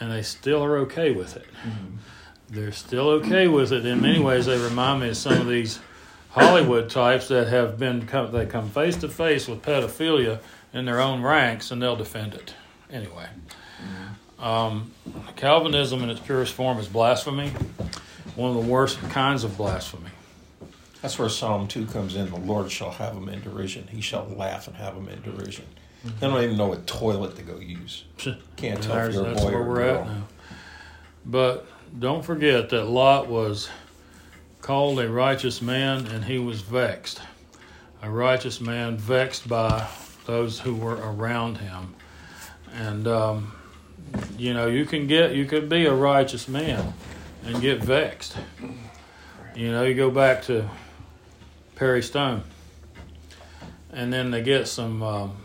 and they still are okay with it. Mm-hmm. They're still okay with it. In many ways, they remind me of some of these Hollywood types that have been come, they come face to face with pedophilia in their own ranks, and they'll defend it anyway. Um, Calvinism in its purest form is blasphemy, one of the worst kinds of blasphemy. That's where Psalm 2 comes in. The Lord shall have them in derision. He shall laugh and have them in derision. They don't even know what toilet to go use. Can't tell if you're a boy or a we're girl. at now. But don't forget that Lot was called a righteous man and he was vexed. A righteous man vexed by those who were around him. And, um, you know, you can get, you could be a righteous man and get vexed. You know, you go back to Perry Stone. And then they get some, um,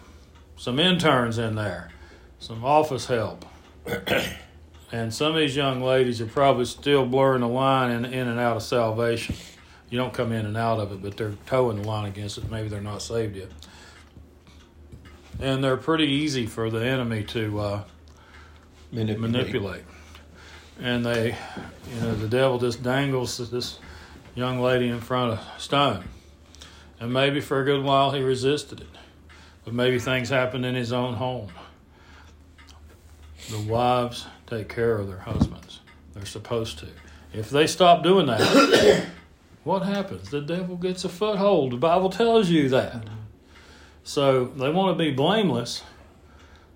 some interns in there, some office help. And some of these young ladies are probably still blurring the line in, in and out of salvation. You don't come in and out of it, but they're towing the line against it. Maybe they're not saved yet. And they're pretty easy for the enemy to uh, Manipulate. manipulate. And they, you know, the devil just dangles this young lady in front of Stone. And maybe for a good while he resisted it. But maybe things happened in his own home. The wives take care of their husbands. They're supposed to. If they stop doing that, what happens? The devil gets a foothold. The Bible tells you that. So they want to be blameless,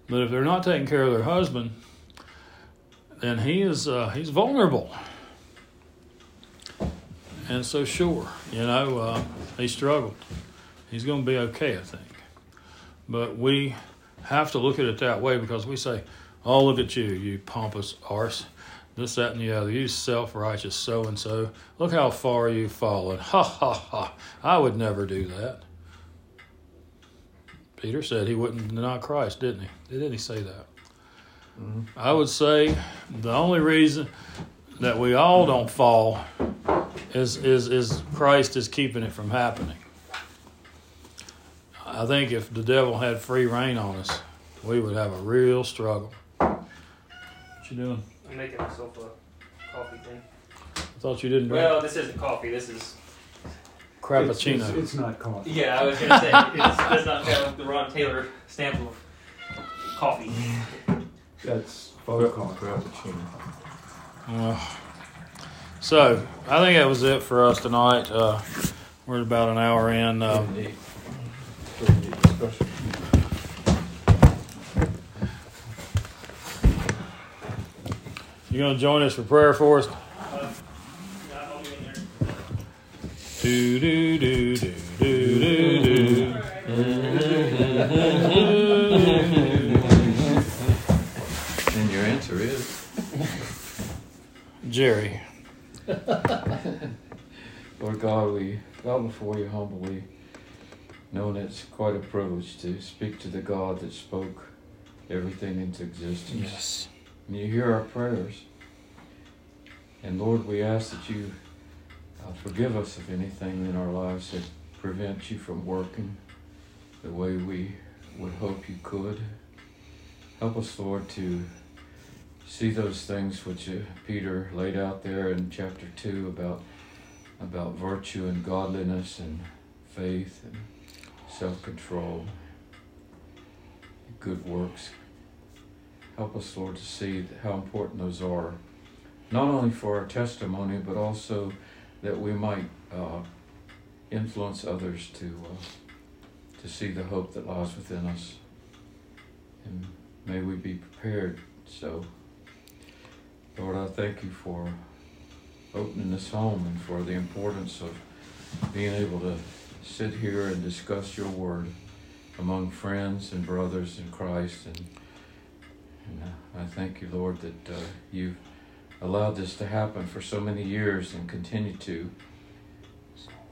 but if they're not taking care of their husband, then he is uh, he's vulnerable. And so sure, you know, uh, he struggled. He's going to be okay, I think. But we have to look at it that way because we say, "Oh, look at you, you pompous arse." This, that, and the other. You self-righteous so and so. Look how far you've fallen. Ha ha ha! I would never do that. Peter said he wouldn't deny Christ, didn't he? Didn't he say that? I would say the only reason that we all don't fall is is is Christ is keeping it from happening. I think if the devil had free reign on us, we would have a real struggle. What you doing? I'm making myself a coffee thing. I thought you didn't drink Well, this isn't coffee. This is. cappuccino. It's, it's, it's not coffee. Yeah, I was gonna say it does not have the Ron Taylor stamp of coffee. That's faux coffee. Frappuccino. Well, so I think that was it for us tonight. Uh, we're about an hour in. Uh, Pretty neat. Pretty neat discussion. you gonna join us for prayer for us? Do do do do do do do. And your answer is, Jerry. Lord God, we bow before you humbly, knowing it's quite a privilege to speak to the God that spoke everything into existence. Yes. And you hear our prayers. And Lord, we ask that you uh, forgive us of anything in our lives that prevents you from working the way we would hope you could. Help us, Lord, to see those things which uh, Peter laid out there in chapter 2 about, about virtue and godliness and faith and self control, good works. Help us, Lord, to see how important those are, not only for our testimony, but also that we might uh, influence others to uh, to see the hope that lies within us. And may we be prepared. So, Lord, I thank you for opening this home and for the importance of being able to sit here and discuss your word among friends and brothers in Christ. And, and uh, I thank you, Lord, that uh, you've allowed this to happen for so many years and continue to.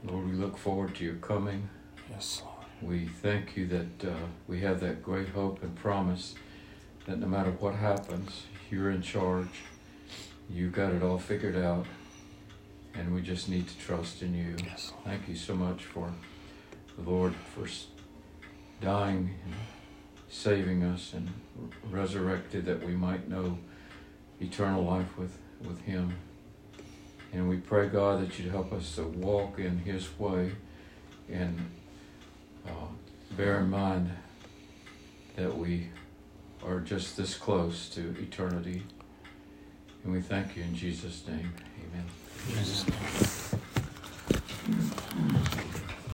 Lord, we look forward to your coming. Yes, Lord. We thank you that uh, we have that great hope and promise that no matter what happens, you're in charge. You've got it all figured out, and we just need to trust in you. Yes, Thank you so much for the Lord for dying and saving us and resurrected that we might know eternal life with, with Him. And we pray, God, that you'd help us to walk in His way and uh, bear in mind that we are just this close to eternity. And we thank you in Jesus' name. Amen. Jesus' name.